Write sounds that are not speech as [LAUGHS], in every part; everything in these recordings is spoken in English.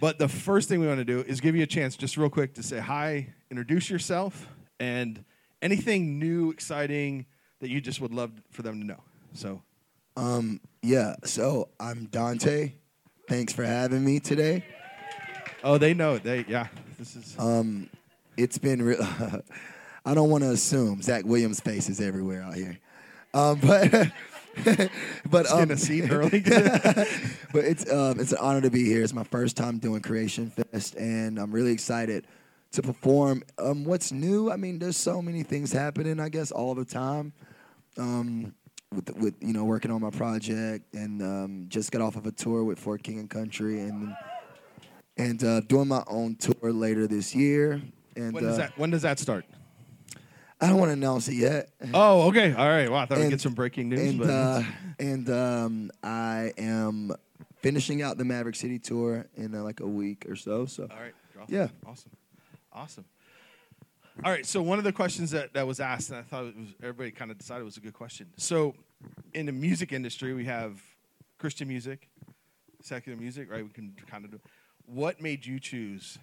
but the first thing we want to do is give you a chance, just real quick, to say hi, introduce yourself, and anything new, exciting that you just would love for them to know. So, Um, yeah, so I'm Dante. Thanks for having me today. oh, they know. They yeah. This is Um, it's been real. [LAUGHS] I don't want to assume Zach Williams' face is everywhere out here. Um, but [LAUGHS] [LAUGHS] but in um, a seat [LAUGHS] early. [LAUGHS] but it's um, it's an honor to be here. It's my first time doing Creation Fest, and I'm really excited to perform. Um, what's new? I mean, there's so many things happening. I guess all the time. Um, with with you know working on my project, and um, just got off of a tour with for King and Country, and and uh, doing my own tour later this year. And when does uh, that when does that start? I don't want to announce it yet. Oh, okay. All right. Wow, I thought we'd And- get some breaking news. and but uh, and um, I am finishing out the Maverick City tour in uh, like a week or so. So All right. awesome. Yeah. Awesome. Awesome. All right. So one of the questions that, that was asked, and I thought it was everybody kind of decided it was a good question. So in the music industry, we have Christian music, secular music, right? We can kind of do. What made you choose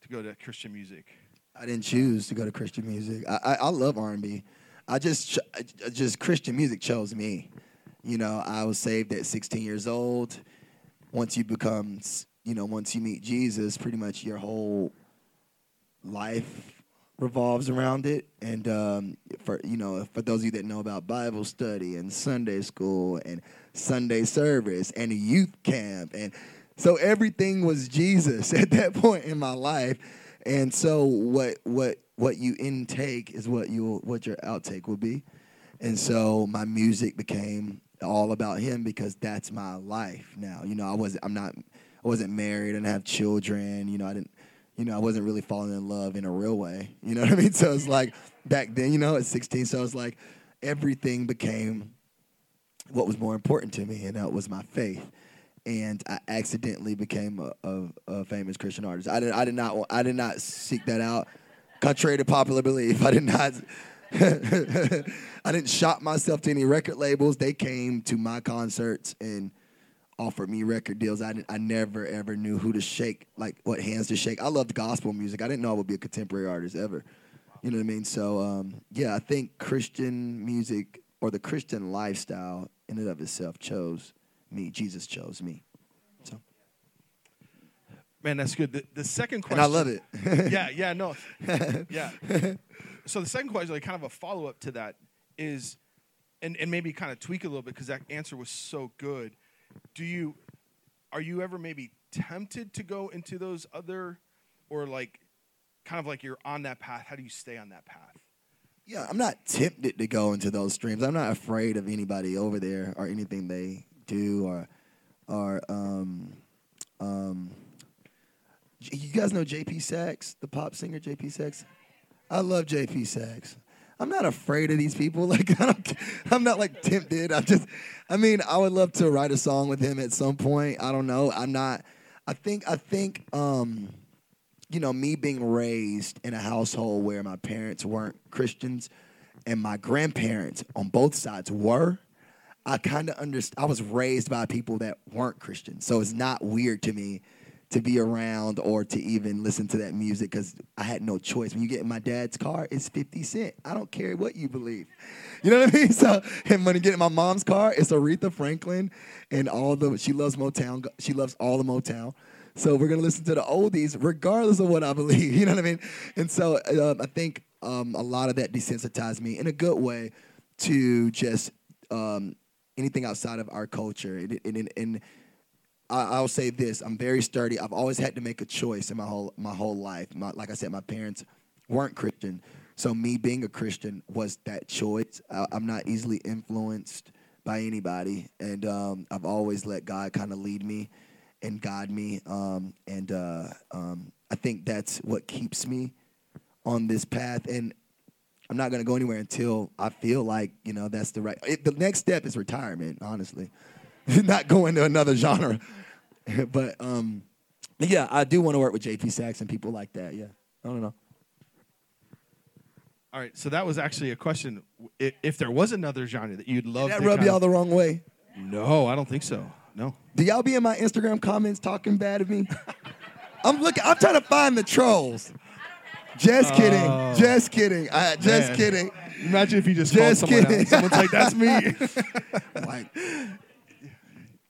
to go to Christian music? I didn't choose to go to Christian music. I I, I love R and B. I just I- just Christian music chose me. You know, I was saved at 16 years old. Once you become, you know, once you meet Jesus, pretty much your whole life revolves around it. And um, for you know, for those of you that know about Bible study and Sunday school and Sunday service and youth camp, and so everything was Jesus [LAUGHS] at that point in my life. And so what what what you intake is what you what your outtake will be. And so my music became all about him because that's my life now. You know, I wasn't I'm not I wasn't married, I didn't have children, you know, I didn't you know, I wasn't really falling in love in a real way. You know what I mean? [LAUGHS] So it's like back then, you know, at 16, so it's like everything became what was more important to me, and that was my faith. And I accidentally became a, a, a famous Christian artist. I did, I did not, I did not seek that out. Contrary to popular belief, I did not. [LAUGHS] I didn't shop myself to any record labels. They came to my concerts and offered me record deals. I, I never ever knew who to shake, like what hands to shake. I loved gospel music. I didn't know I would be a contemporary artist ever. You know what I mean? So um, yeah, I think Christian music or the Christian lifestyle in and of itself chose me. Jesus chose me. So Man, that's good. The, the second and question. I love it. [LAUGHS] yeah, yeah, no, [LAUGHS] yeah. So the second question, like kind of a follow up to that, is, and and maybe kind of tweak a little bit because that answer was so good. Do you, are you ever maybe tempted to go into those other, or like, kind of like you're on that path? How do you stay on that path? Yeah, I'm not tempted to go into those streams. I'm not afraid of anybody over there or anything they do or or um um you guys know JP Saxe, the pop singer JP Saxe? I love JP Saxe. I'm not afraid of these people. [LAUGHS] Like I don't, I'm not like tempted. I just, I mean, I would love to write a song with him at some point. I don't know. I'm not. I think. I think. Um, you know, me being raised in a household where my parents weren't Christians and my grandparents on both sides were, I kind of understand. I was raised by people that weren't Christians. So it's not weird to me to be around or to even listen to that music because I had no choice. When you get in my dad's car, it's 50 Cent. I don't care what you believe. You know what I [LAUGHS] mean? So, and when you get in my mom's car, it's Aretha Franklin and all the, she loves Motown. She loves all the Motown. So we're gonna listen to the oldies, regardless of what I [LAUGHS] believe. You know what I mean? And so um, I think um, a lot of that desensitized me in a good way to just um, anything outside of our culture. And, and, and I, I'll say this: I'm very sturdy. I've always had to make a choice in my whole my whole life. My, like I said, my parents weren't Christian, so me being a Christian was that choice. I, I'm not easily influenced by anybody, and um, I've always let God kind of lead me and guide me. Um, and uh, um, I think that's what keeps me on this path. And I'm not going to go anywhere until I feel like you know that's the right. It, the next step is retirement. Honestly, [LAUGHS] not going to another genre. [LAUGHS] but um, yeah, I do want to work with JP Saxe and people like that. Yeah, I don't know. All right, so that was actually a question. If, if there was another genre that you'd love Did that to rub y'all of- the wrong way? No, I don't think so. No. Do y'all be in my Instagram comments talking bad of me? [LAUGHS] I'm looking. I'm trying to find the trolls. Just oh. kidding. Oh. Just kidding. I, just Man. kidding. Imagine if you just, Just called someone kidding. out. Someone's like, "That's me." [LAUGHS] Like,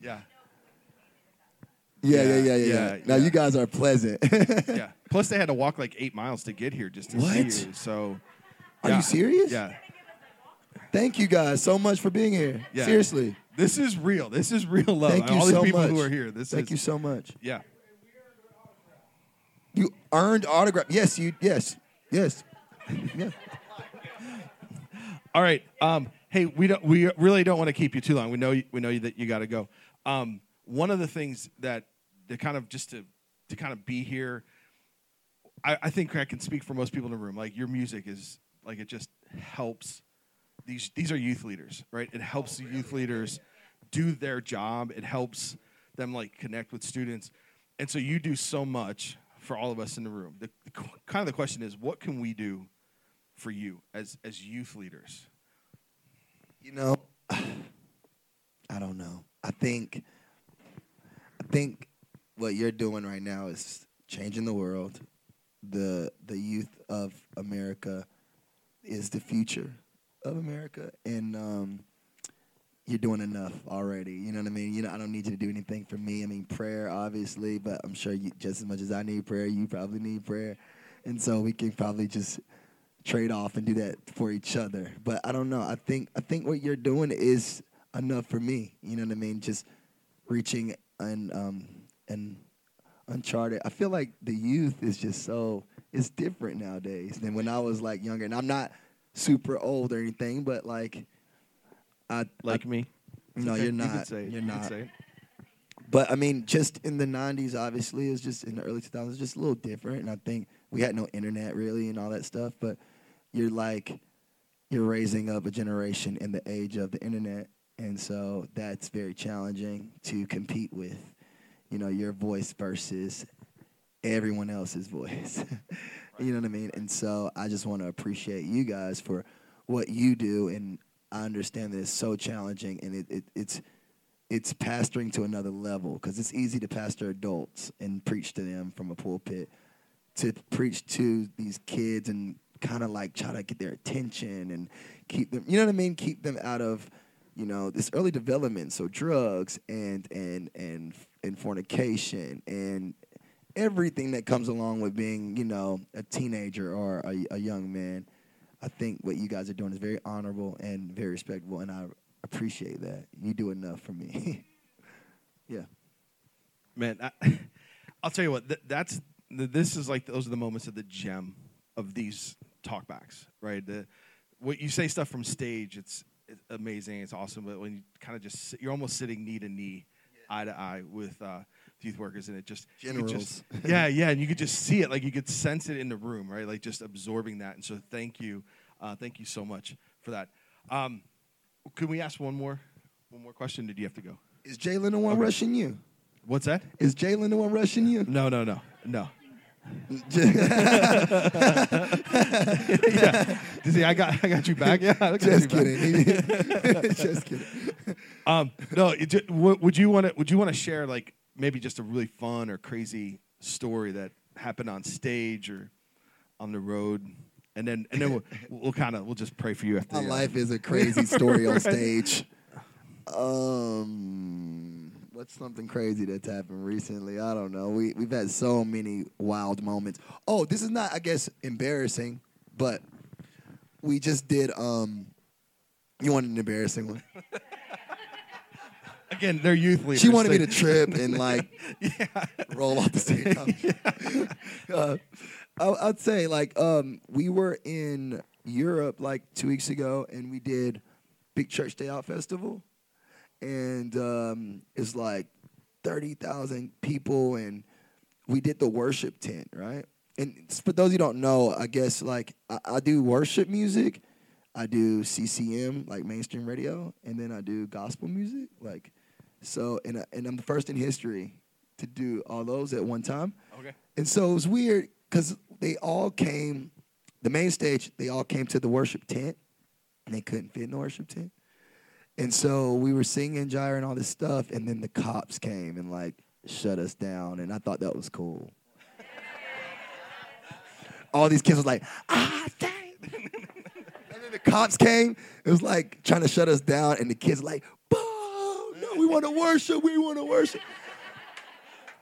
yeah, yeah, yeah, Yeah, yeah, yeah. Now you guys are pleasant. [LAUGHS] yeah. Plus, they had to walk like eight miles to get here just to What? see you. So, Are you serious? Yeah. Thank you guys so much for being here. Yeah. Seriously. This is real. This is real love. Thank you All these so people much. who are here. This Thank is you so much. yeah. You earned autograph. Yes, you. Yes, yes. Yeah. All right. Um, hey, we don't. We really don't want to keep you too long. We know. You, we know that you got to go. Um, one of the things that to kind of just to to kind of be here, I, I think I can speak for most people in the room. Like your music is like it just helps. These these are youth leaders, right? It helps the youth leaders do their job. It helps them like connect with students, and so you do so much for all of us in the room. The, the kind of the question is, what can we do for you as as youth leaders? You know, [SIGHS] I don't know. I think, I think what you're doing right now is changing the world. the The youth of America is the future of America, and um, you're doing enough already. You know what I mean? You know, I don't need you to do anything for me. I mean, prayer, obviously, but I'm sure you, just as much as I need prayer, you probably need prayer, and so we can probably just trade off and do that for each other. But I don't know. I think I think what you're doing is enough for me. You know what I mean? Just reaching and um and uncharted. I feel like the youth is just so it's different nowadays than when I was like younger. And I'm not super old or anything, but like I Like me? It's No, you're You not. could say it. You're You could not. it. But I mean, just in the '90s, obviously, it was just in the early 2000s, just a little different. And I think we had no internet really and all that stuff. But you're like, you're raising up a generation in the age of the internet, and so that's very challenging to compete with. You know, your voice versus everyone else's voice. [LAUGHS] you know what I mean? And so I just want to appreciate you guys for what you do, and I understand that it's so challenging, and it, it it's it's pastoring to another level because it's easy to pastor adults and preach to them from a pulpit to preach to these kids and kind of like try to get their attention and keep them you know what i mean? Keep them out of you know this early development. So drugs and and and and fornication and everything that comes along with being you know a teenager or a, a young man i think what you guys are doing is very honorable and very respectable and i appreciate that you do enough for me [LAUGHS] yeah Man, I, [LAUGHS] I'll tell you what. Th- that's th- this is like those are the moments of the gem of these talkbacks, right? The what you say stuff from stage, it's, it's amazing, it's awesome. But when you kind of just sit, you're almost sitting knee to knee, eye to eye with uh, youth workers, and it just could just- Generals. [LAUGHS] yeah, yeah, and you could just see it, like you could sense it in the room, right? Like just absorbing that. And so, thank you, uh, thank you so much for that. Um, can we ask one more, one more question? Did you have to go? is jalen the one Okay. rushing you What's that? is jalen the one rushing you No, no, no, no. [LAUGHS] yeah. See, I got, I got you back. Yeah, I Just kidding. [LAUGHS] Just kidding. Um, no, it would you want to? Would you want to share like maybe just a really fun or crazy story that happened on stage or on the road, and then and then we'll, [LAUGHS] we'll kind of we'll just pray for you after. My the, uh, life is a [LAUGHS] crazy story on stage. Um, what's something crazy that's happened recently? I don't know. We we've had so many wild moments. Oh, this is not, I guess, embarrassing, but we just did. Um, you want an embarrassing one? [LAUGHS] Again, they're youth leaders. She wanted me to trip and like [LAUGHS] roll off the stage. [LAUGHS] [LAUGHS] uh, I, I'd say like um, we were in Europe like two weeks ago, and we did Big Church Day Out Festival, and um, it's like thirty thousand people, and we did the worship tent, right? And for those who don't know, I guess like I, I do worship music, I do CCM like mainstream radio, and then I do gospel music, like so. And I, and I'm the first in history to do all those at one time. Okay. And so it was weird because they all came, the main stage, they all came to the worship tent and they couldn't fit in the worship tent. And so we were singing Jireh and all this stuff, and then the cops came and like shut us down. And I thought that was cool. [LAUGHS] all these kids was like, ah, dang. [LAUGHS] and then the cops came. It was like trying to shut us down, and the kids like, boo, no, we want to worship. We want to worship.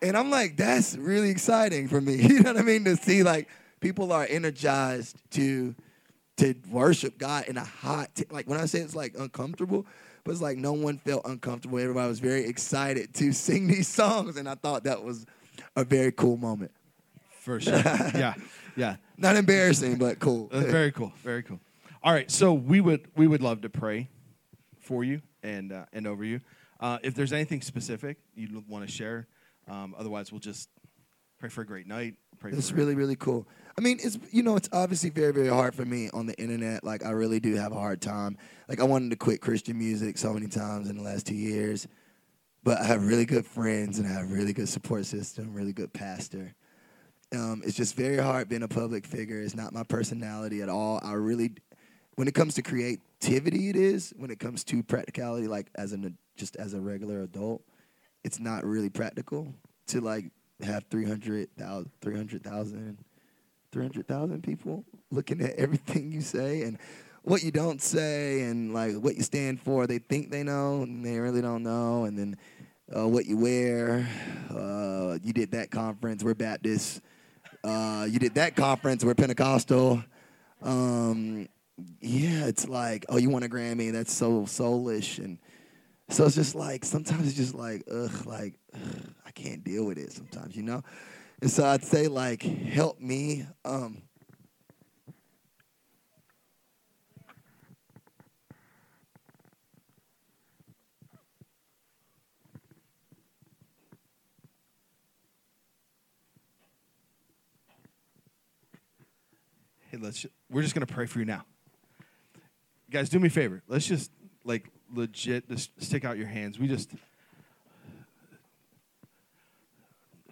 And I'm like, that's really exciting for me. [LAUGHS] You know what I mean? To see like people are energized to to worship God in a hot t- like when I say it's like uncomfortable, but it's like no one felt uncomfortable. Everybody was very excited to [LAUGHS] sing these songs, and I thought that was a very cool moment. For sure. [LAUGHS] yeah. Yeah. Not embarrassing, but cool. That's very cool. Very cool. All right. So we would we would love to pray for you and uh, and over you. Uh, if there's anything specific you want to share, um, otherwise we'll just pray for a great night. Pray It's really, really cool. I mean, it's you know, it's obviously very, very hard for me on the internet. Like, I really do have a hard time. Like, I wanted to quit Christian music so many times in the last two years, but I have really good friends and I have really good support system, really good pastor. Um, it's just very hard being a public figure. It's not my personality at all. I really, when it comes to creativity, it is. When it comes to practicality, like as an just as a regular adult, it's not really practical to like have 300,000 300,000 300,000 people looking at everything you say and what you don't say and like what you stand for. They think they know and they really don't know. And then uh, what you wear. Uh, you did that conference. We're Baptist. Uh, you did that conference. We're Pentecostal. Um, yeah, it's like, oh, you want a Grammy? That's so soulish. And so it's just like, sometimes it's just like, ugh, like, ugh, I can't deal with it sometimes, you know? And so I'd say, like, help me. Um, Hey, let's. We're just gonna pray for you now. Guys, do me a favor. Let's just like legit just stick out your hands. We just,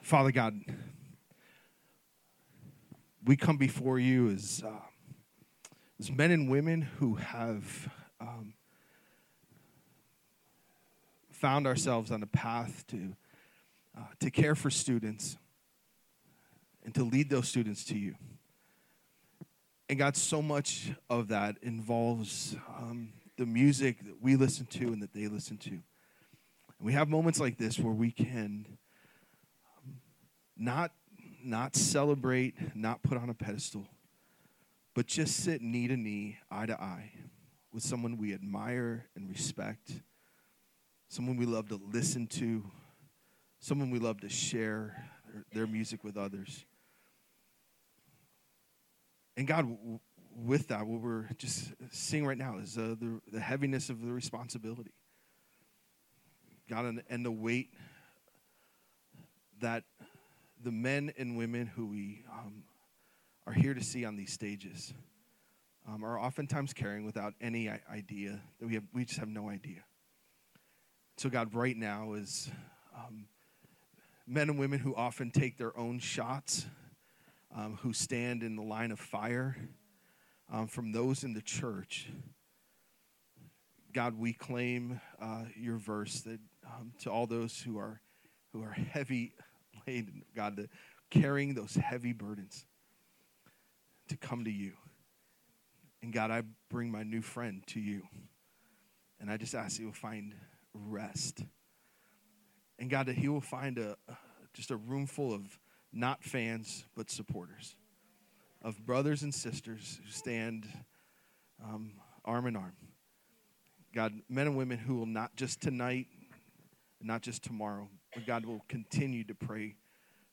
Father God, we come before you as uh, as men and women who have um, found ourselves on a path to uh, to care for students and to lead those students to you. And God, so much of that involves um, the music that we listen to and that they listen to. And we have moments like this where we can um, not, not celebrate, not put on a pedestal, but just sit knee to knee, eye to eye with someone we admire and respect, someone we love to listen to, someone we love to share their, music with others. And God, with that, what we're just seeing right now is uh, the, the heaviness of the responsibility. God, and, and the weight that the men and women who we um, are here to see on these stages um, are oftentimes carrying without any idea that we have. We just have no idea. So, God, right now is um, men and women who often take their own shots um, who stand in the line of fire um, from those in the church. God, we claim uh, your verse that um, to all those who are who are heavy laden, God, carrying those heavy burdens, to come to you. And God, I bring my new friend to you, and I just ask you will find rest. And God, that he will find a just a room full of not fans, but supporters of brothers and sisters who stand um, arm in arm. God, men and women who will not just tonight, not just tomorrow, but God will continue to pray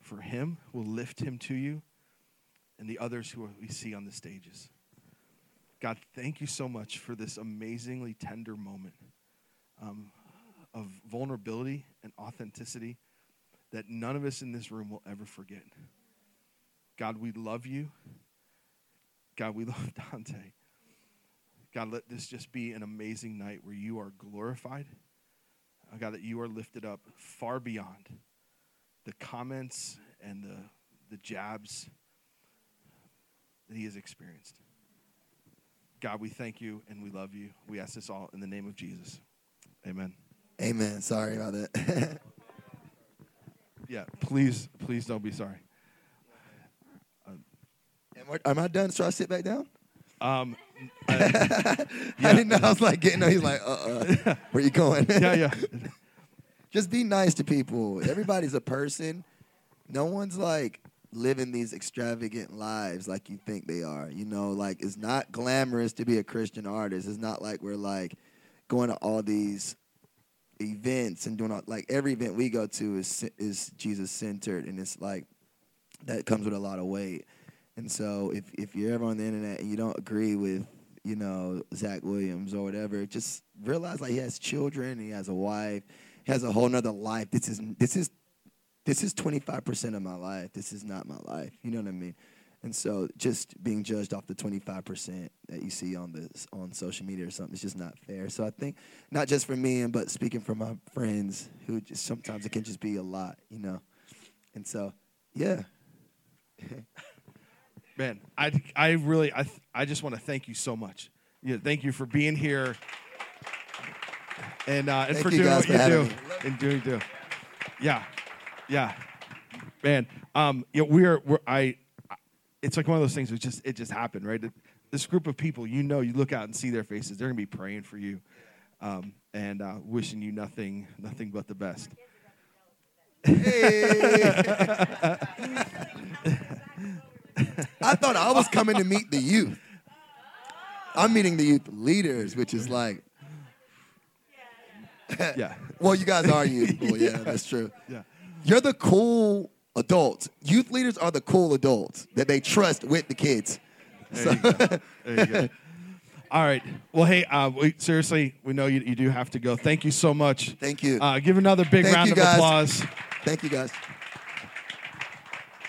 for him, will lift him to you, and the others who we see on the stages. God, thank you so much for this amazingly tender moment um, of vulnerability and authenticity that none of us in this room will ever forget. God, we love you. God, we [LAUGHS] love Dante. God, let this just be an amazing night where you are glorified. Uh, God, that you are lifted up far beyond the comments and the, the jabs that he has experienced. God, we thank you and we love you. We ask this all in the name of Jesus. Amen. amen. Sorry about that. [LAUGHS] Yeah, please, please don't be sorry. Uh, Am I, I done? Should I sit back down? Um, [LAUGHS] I didn't know. I was like getting. Up. He's like, uh, uh [LAUGHS] where you going? yeah, yeah. [LAUGHS] Just be nice to people. Everybody's a person. No one's like living these extravagant lives like you think they are. You know, like it's not glamorous to be a Christian artist. It's not like we're like going to all these events and doing all, like every event we go to is is Jesus centered and it's like that comes with a lot of weight. And so if if you're ever on the internet and you don't agree with you know Zach Williams or whatever, just realize like he has children, he has a wife, he has a whole nother life. This is this is this is 25% of my life. This is not my life. You know what I mean? And so just being judged off the 25% that you see on the on social media or something is just not fair. So I think not just for me, but speaking for my friends who just sometimes it can just be a lot, you know. And so, yeah. [LAUGHS] Man, I, I really, I, I just want to thank you so much. Yeah, thank you for being here and, uh, and for doing what you do me. and doing do. Yeah, yeah, man. Um, yeah, we're, we're I. It's like one of those things. It just it just happened, right? This group of people, you know, you look out and see their faces. They're gonna be praying for you, um, and uh, wishing you nothing, nothing but the best. Hey. I thought I was coming to meet the youth. I'm meeting the youth leaders, which is like, yeah. [LAUGHS] well, you guys are youth. Well, yeah, that's [LAUGHS] true. Yeah. You're the cool adults. Youth leaders are the cool adults that they trust with the kids. There, so. you, go. there you go. [LAUGHS] All right. Well, hey, uh, we, seriously, we know you, you do have to go. Thank you so much. Thank you. Uh, give another big Thank round of guys. applause. Thank you, guys.